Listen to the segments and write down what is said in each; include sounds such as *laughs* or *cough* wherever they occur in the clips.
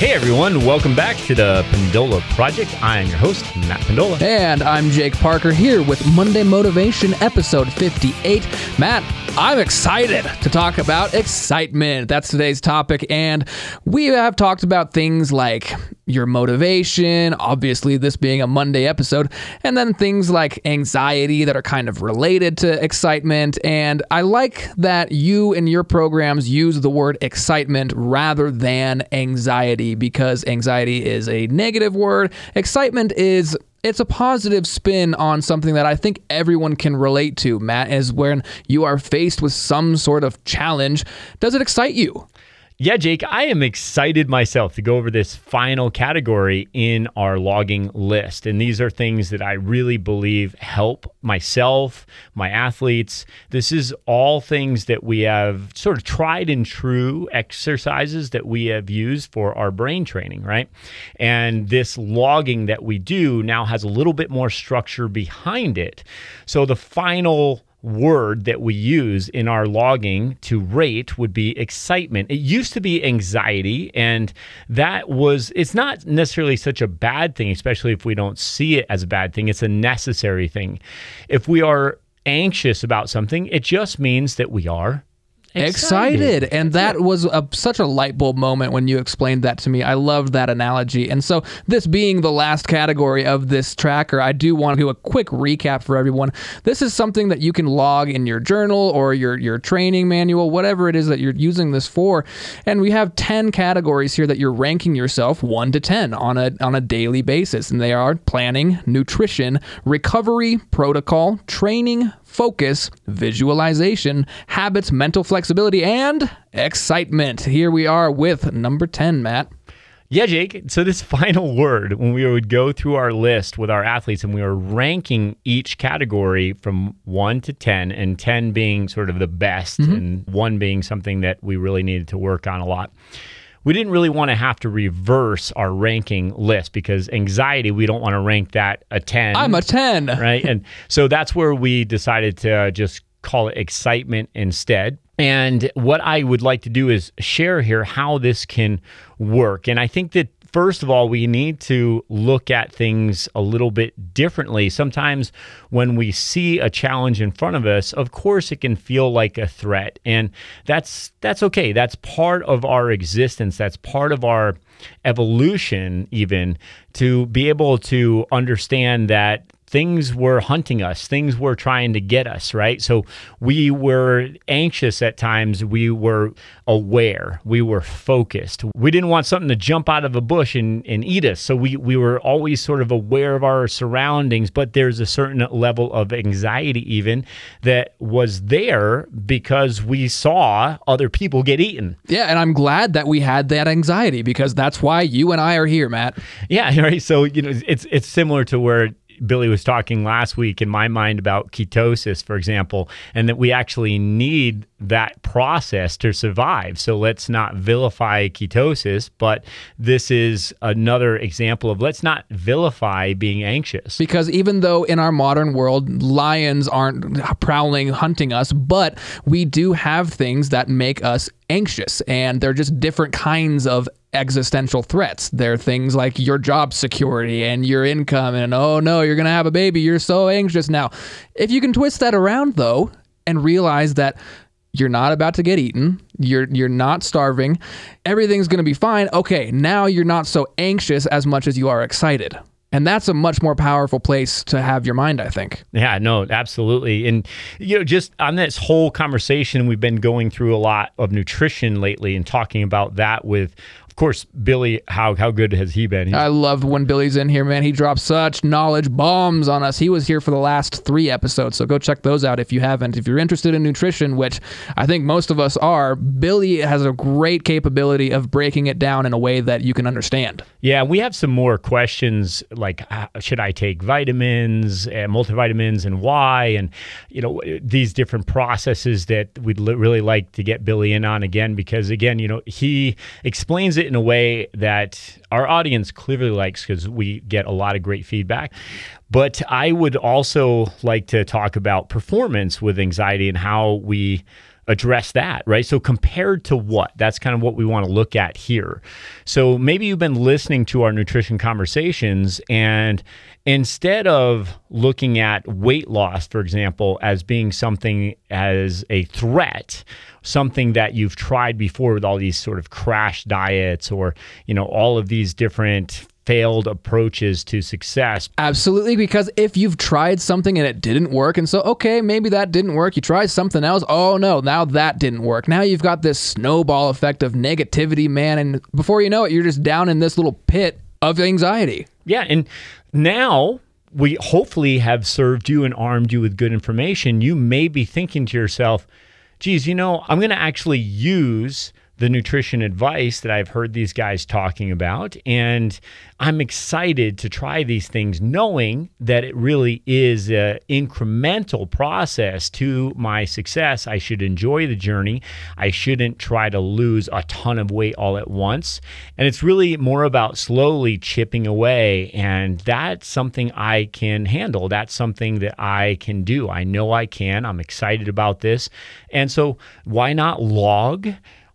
Hey everyone, welcome back to the Pendola Project. I am your host, Matt Pendola. And I'm Jake Parker here with Monday Motivation, episode 58. Matt, I'm excited to talk about excitement. That's today's topic. And we have talked about things like your motivation, obviously, this being a Monday episode, and then things like anxiety that are kind of related to excitement. And I like that you and your programs use the word excitement rather than anxiety because anxiety is a negative word. Excitement is it's a positive spin on something that I think everyone can relate to, Matt, is when you are faced with some sort of challenge. Does it excite you? Yeah, Jake, I am excited myself to go over this final category in our logging list. And these are things that I really believe help myself, my athletes. This is all things that we have sort of tried and true exercises that we have used for our brain training, right? And this logging that we do now has a little bit more structure behind it. So the final word that we use in our logging to rate would be excitement. It used to be anxiety, and that was, it's not necessarily such a bad thing, especially if we don't see it as a bad thing. It's a necessary thing. If we are anxious about something, it just means that we are excited. excited. And that was a, such a light bulb moment when you explained that to me. I loved that analogy. And so, this being the last category of this tracker, I do want to do a quick recap for everyone. This is something that you can log in your journal or your, your training manual, whatever it is that you're using this for. And we have 10 categories here that you're ranking yourself 1 to 10 on a, on a daily basis. And they are planning, nutrition, recovery, protocol, training, focus, visualization, habits, mental flexibility, and excitement. Here we are with number 10, Matt. Yeah, Jake. So, this *laughs* final word, when we would go through our list with our athletes and we were ranking each category from one to 10, and 10 being sort of the best, mm-hmm. and one being something that we really needed to work on a lot we didn't really want to have to reverse our ranking list because anxiety, we don't want to rank that a 10. I'm a 10. Right. and so that's where we decided to uh, just call it excitement instead. And what I would like to do is share here how this can work. And I think that first of all, we need to look at things a little bit differently. Sometimes when we see a challenge in front of us, of course it can feel like a threat. And that's that's okay. That's part of our existence. That's part of our evolution even to be able to understand that things were hunting us, things were trying to get us, right? So we were anxious at times, we were aware, we were focused. We didn't want something to jump out of a bush and, and eat us. So we, we were always sort of aware of our surroundings, but there's a certain level of anxiety, even that was there because we saw other people get eaten. Yeah, and I'm glad that we had that anxiety because that's why you and I are here, Matt. Yeah, *laughs* right. So, you know, it's it's similar to where Billy was talking last week in my mind about ketosis, for example, and that we actually need that process to survive. So let's not vilify ketosis, but this is another example of let's not vilify being anxious. Because even though in our modern world, lions aren't prowling, hunting us, but we do have things that make us anxious and they're just different kinds of existential threats. They're things like your job security and your income and oh no, you're going to have a baby, you're so anxious now. If you can twist that around though and realize that you're not about to get eaten, you're you're not starving, everything's going to be fine. Okay, now you're not so anxious as much as you are excited. And that's a much more powerful place to have your mind, I think. Yeah, no, absolutely. And, you know, just on this whole conversation, we've been going through a lot of nutrition lately and talking about that with course, Billy, how how good has he been? He's- I love when Billy's in here, man. He drops such knowledge bombs on us. He was here for the last three episodes, so go check those out if you haven't. If you're interested in nutrition, which I think most of us are, Billy has a great capability of breaking it down in a way that you can understand. Yeah, we have some more questions like uh, should I take vitamins and multivitamins and why, and you know these different processes that we'd really like to get Billy in on again because again, you know he explains it in a way that our audience clearly likes because we get a lot of great feedback. But I would also like to talk about performance with anxiety and how we address that, right? So, compared to what? That's kind of what we want to look at here. So, maybe you've been listening to our nutrition conversations, and instead of looking at weight loss, for example, as being something as a threat, something that you've tried before with all these sort of crash diets or, you know, all of these different failed approaches to success. Absolutely, because if you've tried something and it didn't work, and so, okay, maybe that didn't work, you try something else, oh no, now that didn't work. Now you've got this snowball effect of negativity, man, and before you know it, you're just down in this little pit of anxiety. Yeah, and now we hopefully have served you and armed you with good information. You may be thinking to yourself, geez, you know, I'm going to actually use the nutrition advice that I've heard these guys talking about. And I'm excited to try these things, knowing that it really is an incremental process to my success. I should enjoy the journey. I shouldn't try to lose a ton of weight all at once. And it's really more about slowly chipping away. And that's something I can handle. That's something that I can do. I know I can. I'm excited about this. And so, why not log?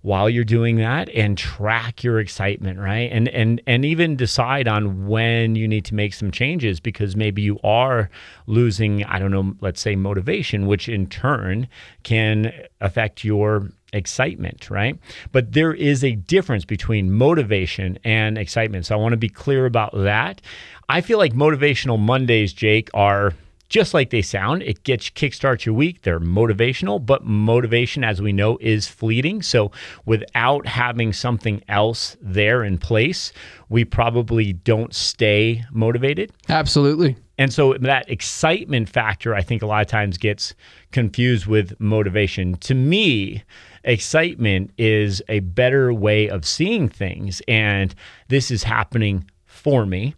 While you're doing that and track your excitement right? And and and even decide on when you need to make some changes because maybe you are losing i don't know let's say motivation which in turn can affect your excitement right? But there is a difference between motivation and excitement. So i want to be clear about that. I feel like motivational mondays jake are just like they sound. It gets kickstarts your week. They're motivational, but motivation, as we know, is fleeting. So without having something else there in place, we probably don't stay motivated. Absolutely. And so that excitement factor, I think a lot of times gets confused with motivation. To me, excitement is a better way of seeing things. And this is happening for me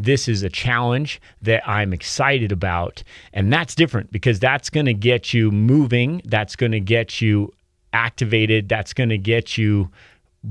this is a challenge that I'm excited about. And that's different because that's going to get you moving, that's going to get you activated, that's going to get you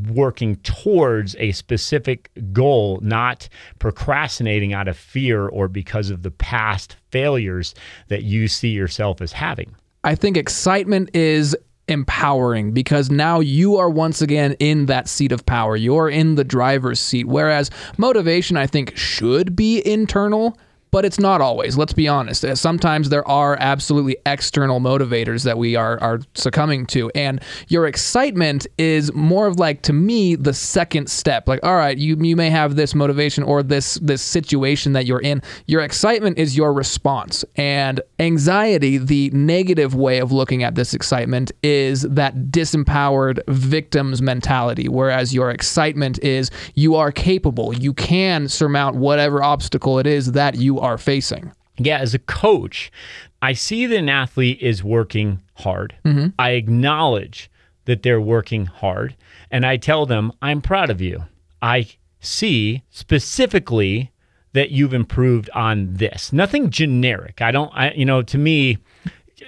working towards a specific goal, not procrastinating out of fear or because of the past failures that you see yourself as having. I think excitement is empowering because now you are once again in that seat of power. You're in the driver's seat. Whereas motivation, I think, should be internal but it's not always. Let's be honest. Uh, sometimes there are absolutely external motivators that we are are succumbing to, and your excitement is more of like to me the second step. Like, all right, you you may have this motivation or this this situation that you're in. Your excitement is your response, and anxiety, the negative way of looking at this excitement, is that disempowered victim's mentality. Whereas your excitement is you are capable, you can surmount whatever obstacle it is that you are facing. Yeah, as a coach, I see that an athlete is working hard. Mm-hmm. I acknowledge that they're working hard and I tell them, I'm proud of you. I see specifically that you've improved on this. Nothing generic. I don't, I, you know, to me,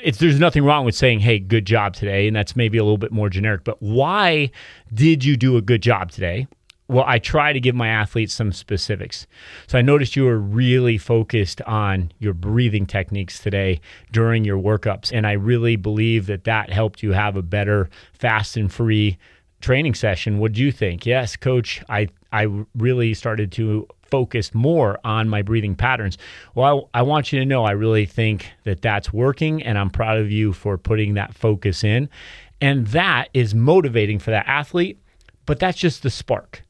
it's there's nothing wrong with saying, "Hey, good job today," and that's maybe a little bit more generic. But why did you do a good job today? Well, I try to give my athletes some specifics. So I noticed you were really focused on your breathing techniques today during your workups. And I really believe that that helped you have a better fast and free training session. What do you think? Yes, coach, I, I really started to focus more on my breathing patterns. Well, I, I want you to know I really think that that's working. And I'm proud of you for putting that focus in. And that is motivating for that athlete. But that's just the spark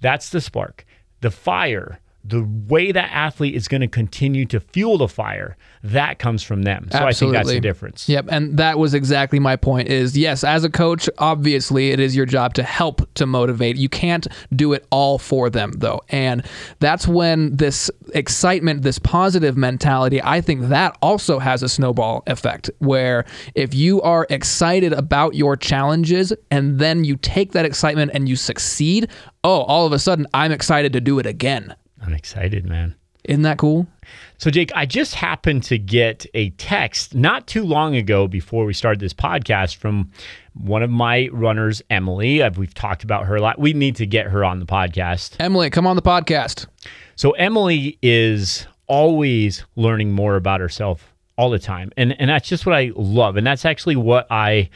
that's the spark. The fire the way that athlete is going to continue to fuel the fire that comes from them. So Absolutely. i think that's the difference. Yep and that was exactly my point is yes as a coach obviously it is your job to help to motivate. You can't do it all for them though. And that's when this excitement this positive mentality i think that also has a snowball effect where if you are excited about your challenges and then you take that excitement and you succeed oh all of a sudden i'm excited to do it again I'm excited, man. Isn't that cool? So, Jake, I just happened to get a text not too long ago before we started this podcast from one of my runners, Emily. We've talked about her a lot. We need to get her on the podcast. Emily, come on the podcast. So, Emily is always learning more about herself all the time. And, and that's just what I love. And that's actually what I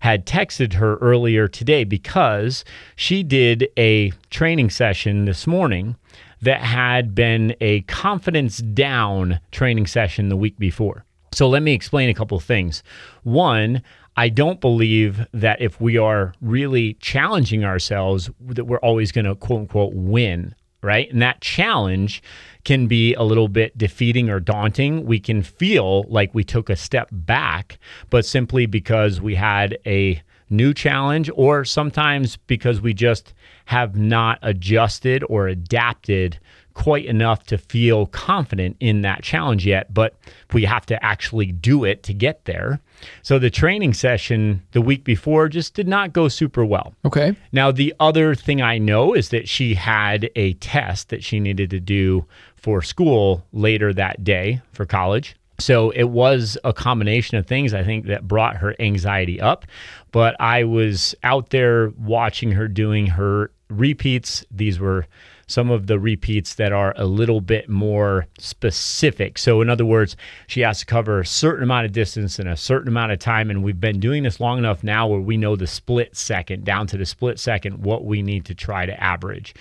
had texted her earlier today because she did a training session this morning that had been a confidence down training session the week before. So let me explain a couple things. One, I don't believe that if we are really challenging ourselves that we're always going to quote unquote win, right? And that challenge can be a little bit defeating or daunting. We can feel like we took a step back, but simply because we had a new challenge or sometimes because we just have not adjusted or adapted quite enough to feel confident in that challenge yet, but we have to actually do it to get there. So the training session the week before just did not go super well. Okay. Now, the other thing I know is that she had a test that she needed to do for school later that day for college. So it was a combination of things I think that brought her anxiety up. But I was out there watching her doing her repeats. These were some of the repeats that are a little bit more specific. So, in other words, she has to cover a certain amount of distance in a certain amount of time. And we've been doing this long enough now where we know the split second, down to the split second, what we need to try to average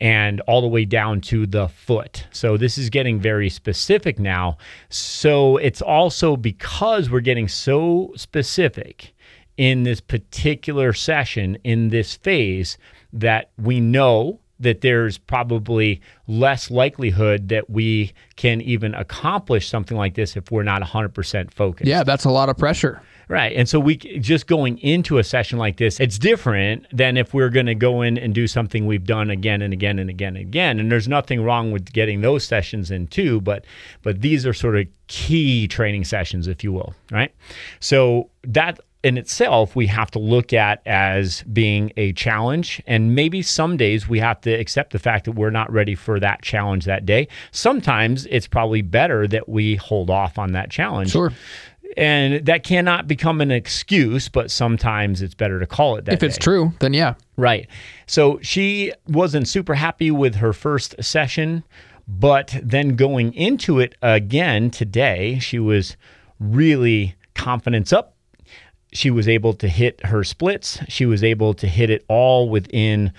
and all the way down to the foot. So this is getting very specific now. So it's also because we're getting so specific in this particular session, in this phase, that we know that there's probably less likelihood that we can even accomplish something like this if we're not 100% focused. Yeah, that's a lot of pressure. Right. And so we just going into a session like this, it's different than if we're going to go in and do something we've done again and again and again and again. And there's nothing wrong with getting those sessions in too, but but these are sort of key training sessions if you will, right? So that in itself we have to look at as being a challenge and maybe some days we have to accept the fact that we're not ready for that challenge that day sometimes it's probably better that we hold off on that challenge Sure. And that cannot become an excuse, but sometimes it's better to call it that. If it's day. true, then yeah. Right. So she wasn't super happy with her first session, but then going into it again today, she was really confidence up. She was able to hit her splits. She was able to hit it all within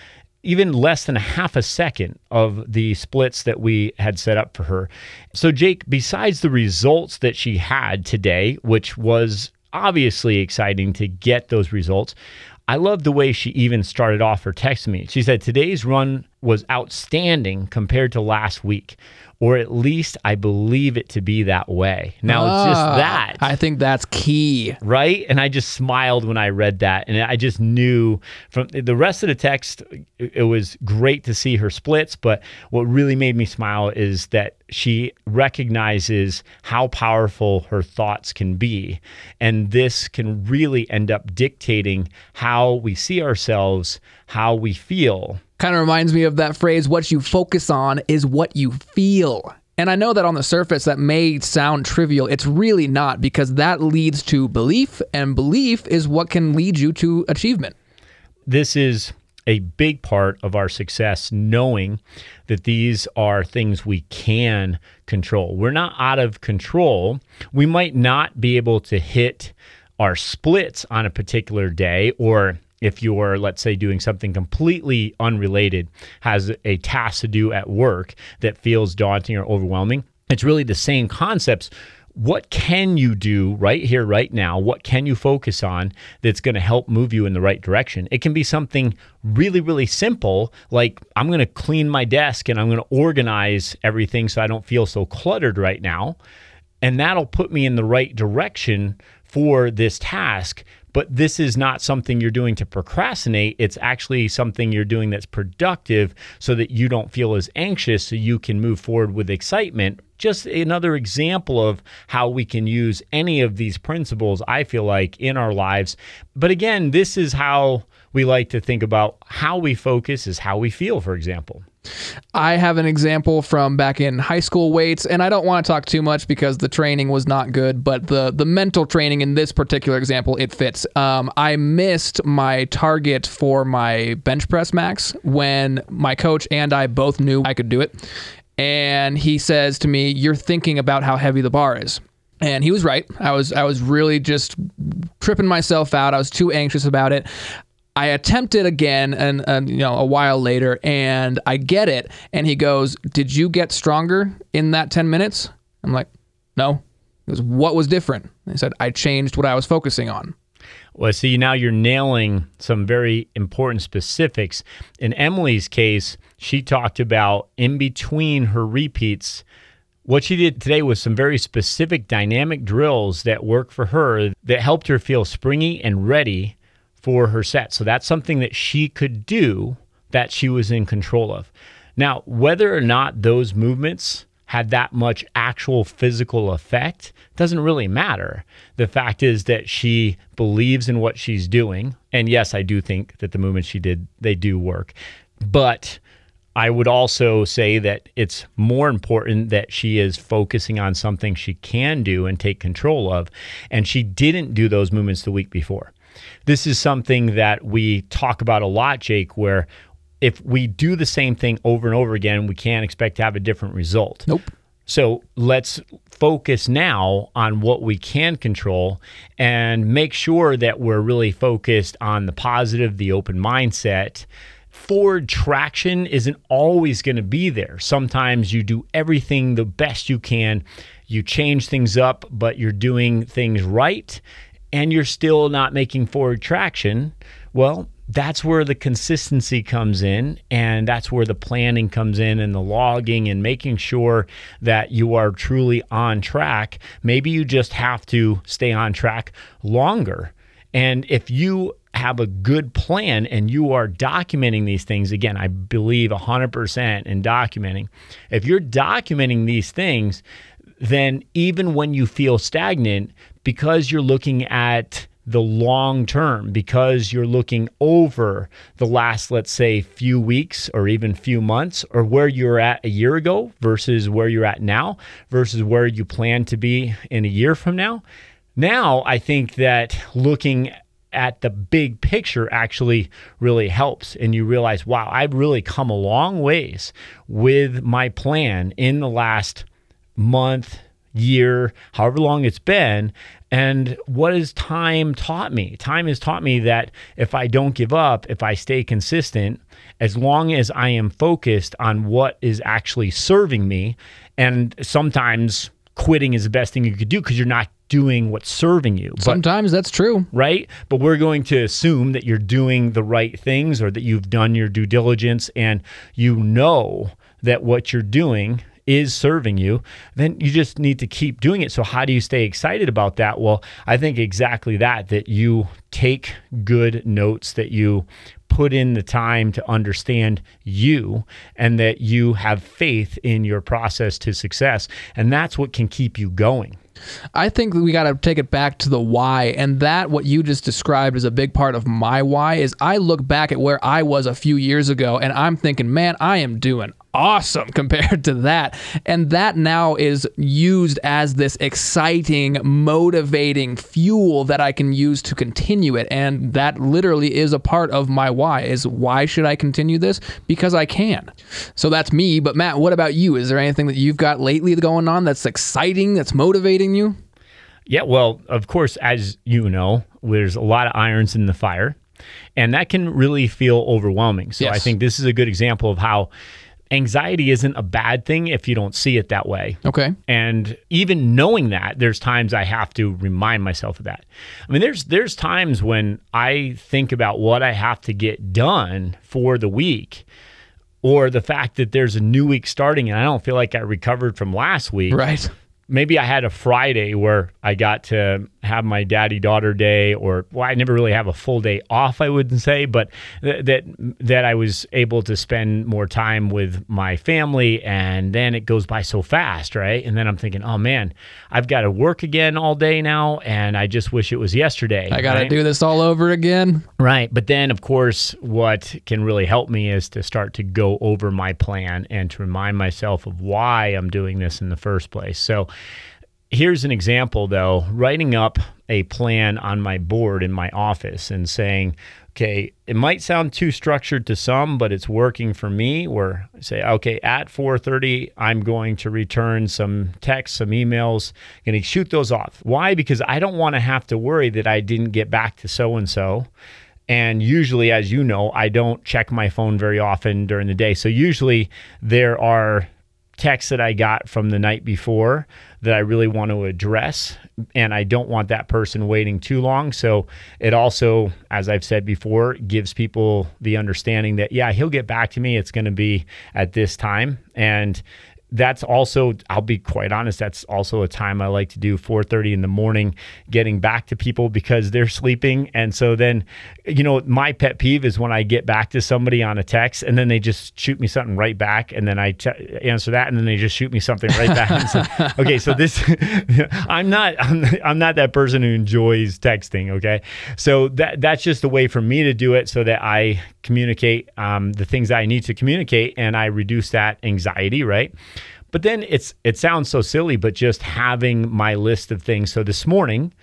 even less than half a second of the splits that we had set up for her. So, Jake, besides the results that she had today, which was obviously exciting to get those results, I love the way she even started off her text me. She said, Today's run was outstanding compared to last week, or at least I believe it to be that way. Now, it's just Ah, that I think that's key. right? And I just smiled when I read that, and I just knew from the rest of the text, it it was great to see her splits. But what really made me smile is that she recognizes how powerful her thoughts can be, and this can really end up dictating how we see ourselves, how we feel. Kind of reminds me of that phrase what you focus on is what you feel. And I know that on the surface that may sound trivial. It's really not because that leads to belief, and belief is what can lead you to achievement. this is a big part of our success knowing that these are things we can control. We're not out of control. We might not be able to hit our splits on a particular day or if you're let's say doing something completely unrelated has a task to do at work that feels daunting or overwhelming it's really the same concepts what can you do right here, right now? What can you focus on that's going to help move you in the right direction? It can be something really, really simple, like I'm going to clean my desk and I'm going to organize everything so I don't feel so cluttered right now. And that'll put me in the right direction for this task. But this is not something you're doing to procrastinate. It's actually something you're doing that's productive so that you don't feel as anxious, so you can move forward with excitement. Just another example of how we can use any of these principles, I feel like, in our lives. But again, this is how we like to think about how we focus, is how we feel, for example. I have an example from back in high school weights, and I don't want to talk too much because the training was not good, but the the mental training in this particular example it fits. Um, I missed my target for my bench press max when my coach and I both knew I could do it, and he says to me, "You're thinking about how heavy the bar is." And he was right. I was I was really just tripping myself out. I was too anxious about it. I attempt it again and, and you know a while later and I get it and he goes, "Did you get stronger in that 10 minutes?" I'm like, "No." He goes, "What was different?" I said, "I changed what I was focusing on." Well, see, now you're nailing some very important specifics. In Emily's case, she talked about in between her repeats, what she did today was some very specific dynamic drills that work for her that helped her feel springy and ready for her set. So that's something that she could do that she was in control of. Now, whether or not those movements had that much actual physical effect doesn't really matter. The fact is that she believes in what she's doing. And yes, I do think that the movements she did, they do work. But I would also say that it's more important that she is focusing on something she can do and take control of. And she didn't do those movements the week before. This is something that we talk about a lot, Jake, where if we do the same thing over and over again, we can't expect to have a different result. Nope. So let's focus now on what we can control and make sure that we're really focused on the positive, the open mindset forward traction isn't always going to be there. Sometimes you do everything the best you can, you change things up, but you're doing things right and you're still not making forward traction. Well, that's where the consistency comes in and that's where the planning comes in and the logging and making sure that you are truly on track maybe you just have to stay on track longer and if you have a good plan and you are documenting these things, again, I believe 100% in documenting. If you're documenting these things, then even when you feel stagnant, because you're looking at the long term, because you're looking over the last, let's say, few weeks or even few months, or where you're at a year ago versus where you're at now, versus where you plan to be in a year from now. Now, I think that looking at the big picture actually really helps. And you realize, wow, I've really come a long ways with my plan in the last month, year, however long it's been. And what has time taught me? Time has taught me that if I don't give up, if I stay consistent, as long as I am focused on what is actually serving me, and sometimes quitting is the best thing you could do because you're not doing what's serving you. But, Sometimes that's true. Right? But we're going to assume that you're doing the right things or that you've done your due diligence and you know that what you're doing is serving you, then you just need to keep doing it. So, how do you stay excited about that? Well, I think exactly that, that you take good notes, that you put in the time to understand you and that you have faith in your process to success. And that's what can keep you going. I think we got to take it back to the why. And that, what you just described, is a big part of my why. Is I look back at where I was a few years ago and I'm thinking, man, I am doing awesome *laughs* compared to that. And that now is used as this exciting, motivating fuel that I can use to continue it. And that literally is a part of my why is why should I continue this? Because I can. So that's me. But Matt, what about you? Is there anything that you've got lately going on that's exciting, that's motivating you? Yeah, well, of course, as you know, there's a lot of irons in the fire, and that can really feel overwhelming. So yes. I think this is a good example of how anxiety isn't a bad thing if you don't see it that way. Okay. And even knowing that, there's times I have to remind myself of that. I mean, there's there's times when I think about what I have to get done for the week or the fact that there's a new week starting and I don't feel like I recovered from last week. Right maybe I had a Friday where I got to have my daddy daughter day, or well, I never really have a full day off. I wouldn't say, but th- that that I was able to spend more time with my family, and then it goes by so fast, right? And then I'm thinking, oh man, I've got to work again all day now, and I just wish it was yesterday. I got to right? do this all over again, right? But then, of course, what can really help me is to start to go over my plan and to remind myself of why I'm doing this in the first place. So here's an example though writing up a plan on my board in my office and saying, okay, it might sound too structured to some, but it's working for me. Where I say, okay, at 4:30, I'm going to return some texts, some emails, going to shoot those off. Why? Because I don't want to have to worry that I didn't get back to so and so. And usually, as you know, I don't check my phone very often during the day. So usually there are texts that I got from the night before that I really want to address. And I don't want that person waiting too long. So it also, as I've said before, gives people the understanding that, yeah, he'll get back to me. It's going to be at this time. And that's also i'll be quite honest that's also a time i like to do 4.30 in the morning getting back to people because they're sleeping. And so then you know my pet peeve is when i get back to somebody on a text and then they just shoot me something right back and then I t- answer that and then they just shoot me something right back *laughs* okay so this *laughs* i'm not I'm, I'm not that person who enjoys texting okay? So that that's just a way for me to do it so that i communicate um, the things that i need to communicate and i reduce that anxiety right but then it's it sounds so silly, but just having my list of things. So this morning,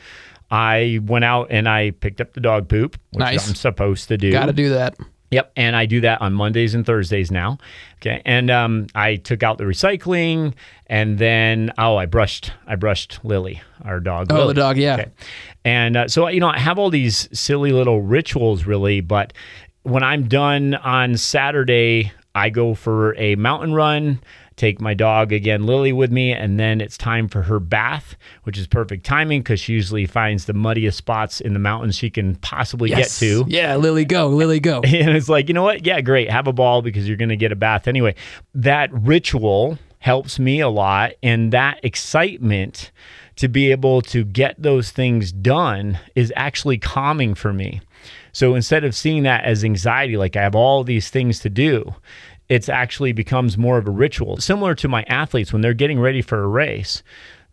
I went out and I picked up the dog poop, which Nice. I'm supposed to do. Got to do that. Yep, and I do that on Mondays and Thursdays now. Okay, and um, I took out the recycling, and then oh, I brushed I brushed Lily, our dog. Oh, Lily. the dog, yeah. Okay. And uh, so you know, I have all these silly little rituals, really. But when I'm done on Saturday, I go for a mountain run. Take my dog again, Lily, with me, and then it's time for her bath, which is perfect timing because she usually finds the muddiest spots in the mountains she can possibly Yes. get to. Yeah, Lily, go, Lily, go. *laughs* And it's like, you know what? Yeah, great. Have a ball because you're going to get a bath anyway. That ritual helps me a lot. And that excitement to be able to get those things done is actually calming for me. So instead of seeing that as anxiety, like I have all these things to do, it's actually becomes more of a ritual. Similar to my athletes when they're getting ready for a race.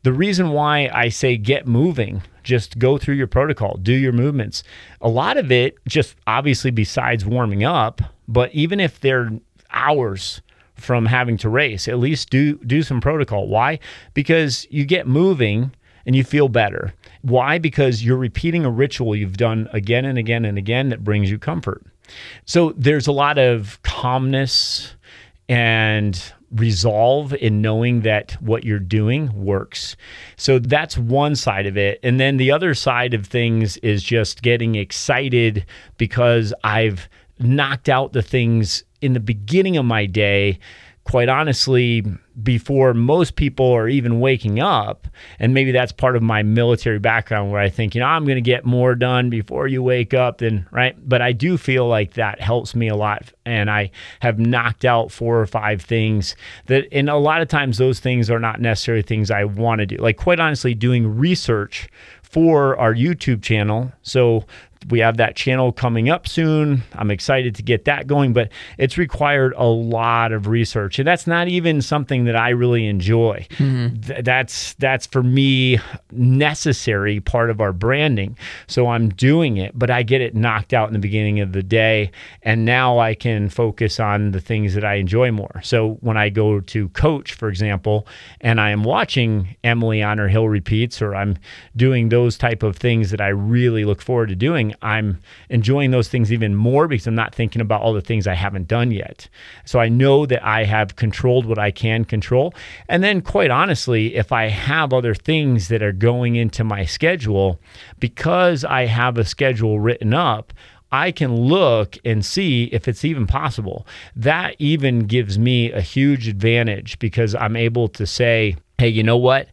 The reason why I say get moving, just go through your protocol, do your movements. A lot of it, just obviously besides warming up, but even if they're hours from having to race, at least do do some protocol. Why? Because you get moving and you feel better. Why? Because you're repeating a ritual you've done again and again and again that brings you comfort. So there's a lot of calmness and resolve in knowing that what you're doing works. So that's one side of it. And then the other side of things is just getting excited because I've knocked out the things in the beginning of my day quite honestly, before most people are even waking up, and maybe that's part of my military background where I think, you know, I'm going to get more done before you wake up than, right? But I do feel like that helps me a lot. And I have knocked out four or five things that, and a lot of times those things are not necessarily things I want to do. Like, quite honestly, doing research for our YouTube channel. So we have that channel coming up soon. I'm excited to get that going, but it's required a lot of research, and that's not even something that I really enjoy. Mm-hmm. Th- that's that's for me necessary part of our branding. So I'm doing it, but I get it knocked out in the beginning of the day, and now I can focus on the things that I enjoy more. So when I go to coach, for example, and I am watching Emily on her hill repeats, or I'm doing those type of things that I really look forward to doing, I'm enjoying those things even more because I'm not thinking about all the things I haven't done yet. So I know that I have controlled what I can control. And then, quite honestly, if I have other things that are going into my schedule, because I have a schedule written up, I can look and see if it's even possible. That even gives me a huge advantage because I'm able to say, hey, you know what?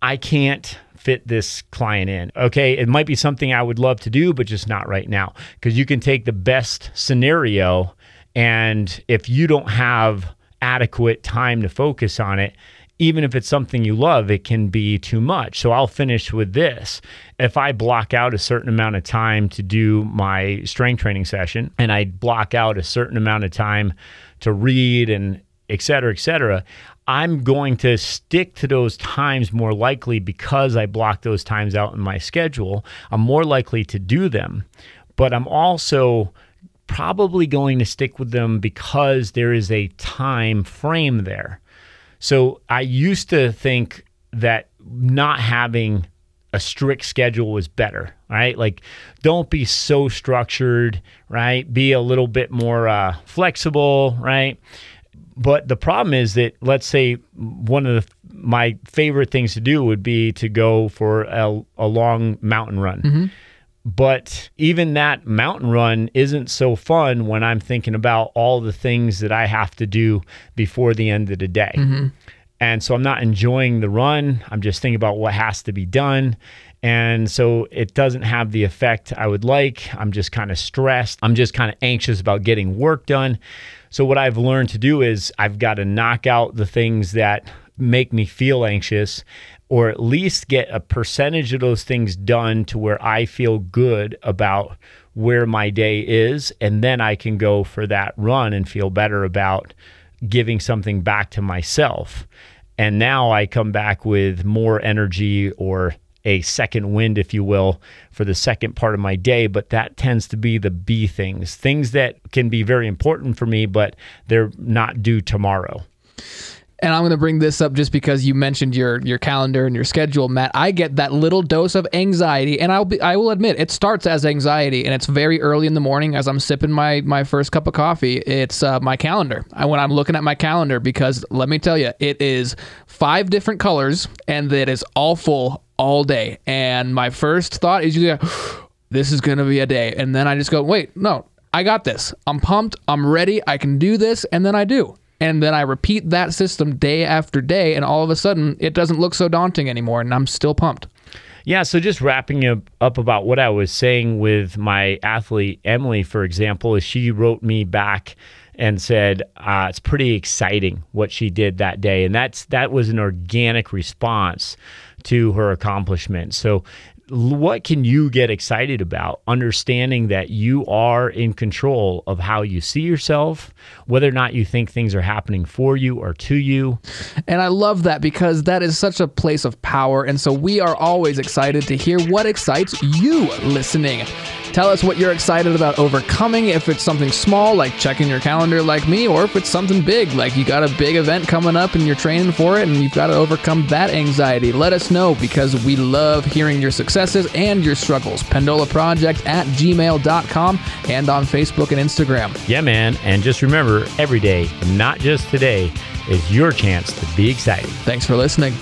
I can't fit this client in. Okay, it might be something I would love to do, but just not right now. Because you can take the best scenario, and if you don't have adequate time to focus on it, even if it's something you love, it can be too much. So I'll finish with this. If I block out a certain amount of time to do my strength training session and I block out a certain amount of time to read and et cetera, et cetera, I'm going to stick to those times more likely because I block those times out in my schedule. I'm more likely to do them, but I'm also probably going to stick with them because there is a time frame there. So I used to think that not having a strict schedule was better, right? Like, don't be so structured, right? Be a little bit more uh, flexible, right? But the problem is that, let's say, one of the, my favorite things to do would be to go for a, a long mountain run. Mm-hmm. But even that mountain run isn't so fun when I'm thinking about all the things that I have to do before the end of the day. And so I'm not enjoying the run. I'm just thinking about what has to be done. And so it doesn't have the effect I would like. I'm just kind of stressed. I'm just kind of anxious about getting work done. So, what I've learned to do is I've got to knock out the things that make me feel anxious or at least get a percentage of those things done to where I feel good about where my day is. And then I can go for that run and feel better about giving something back to myself. And now I come back with more energy or a second wind, if you will, for the second part of my day. But that tends to be the B things, things that can be very important for me, but they're not due tomorrow. And I'm going to bring this up just because you mentioned your your calendar and your schedule, Matt. I get that little dose of anxiety, and I'll be I will admit it starts as anxiety, and it's very early in the morning as I'm sipping my my first cup of coffee. It's uh, my calendar. I, when I'm looking at my calendar, because let me tell you, it is five different colors, and it is all full all day. And my first thought is usually, *gasps* this is going to be a day, and then I just go, wait, no, I got this. I'm pumped. I'm ready. I can do this, and then I do. And then I repeat that system day after day, and all of a sudden, it doesn't look so daunting anymore, and I'm still pumped. Yeah, so just wrapping up, up about what I was saying with my athlete, Emily, for example, is she wrote me back and said uh, it's pretty exciting what she did that day, and that's that was an organic response to her accomplishment. So what can you get excited about? Understanding that you are in control of how you see yourself, whether or not you think things are happening for you or to you. And I love that because that is such a place of power. And so we are always excited to hear what excites you listening. Tell us what you're excited about overcoming, if it's something small like checking your calendar like me, or if it's something big like you got a big event coming up and you're training for it and you've got to overcome that anxiety. Let us know because we love hearing your successes and your struggles. Pendola Project at gmail.com and on Facebook and Instagram. Yeah, man. And just remember every day, not just today, is your chance to be excited. Thanks for listening.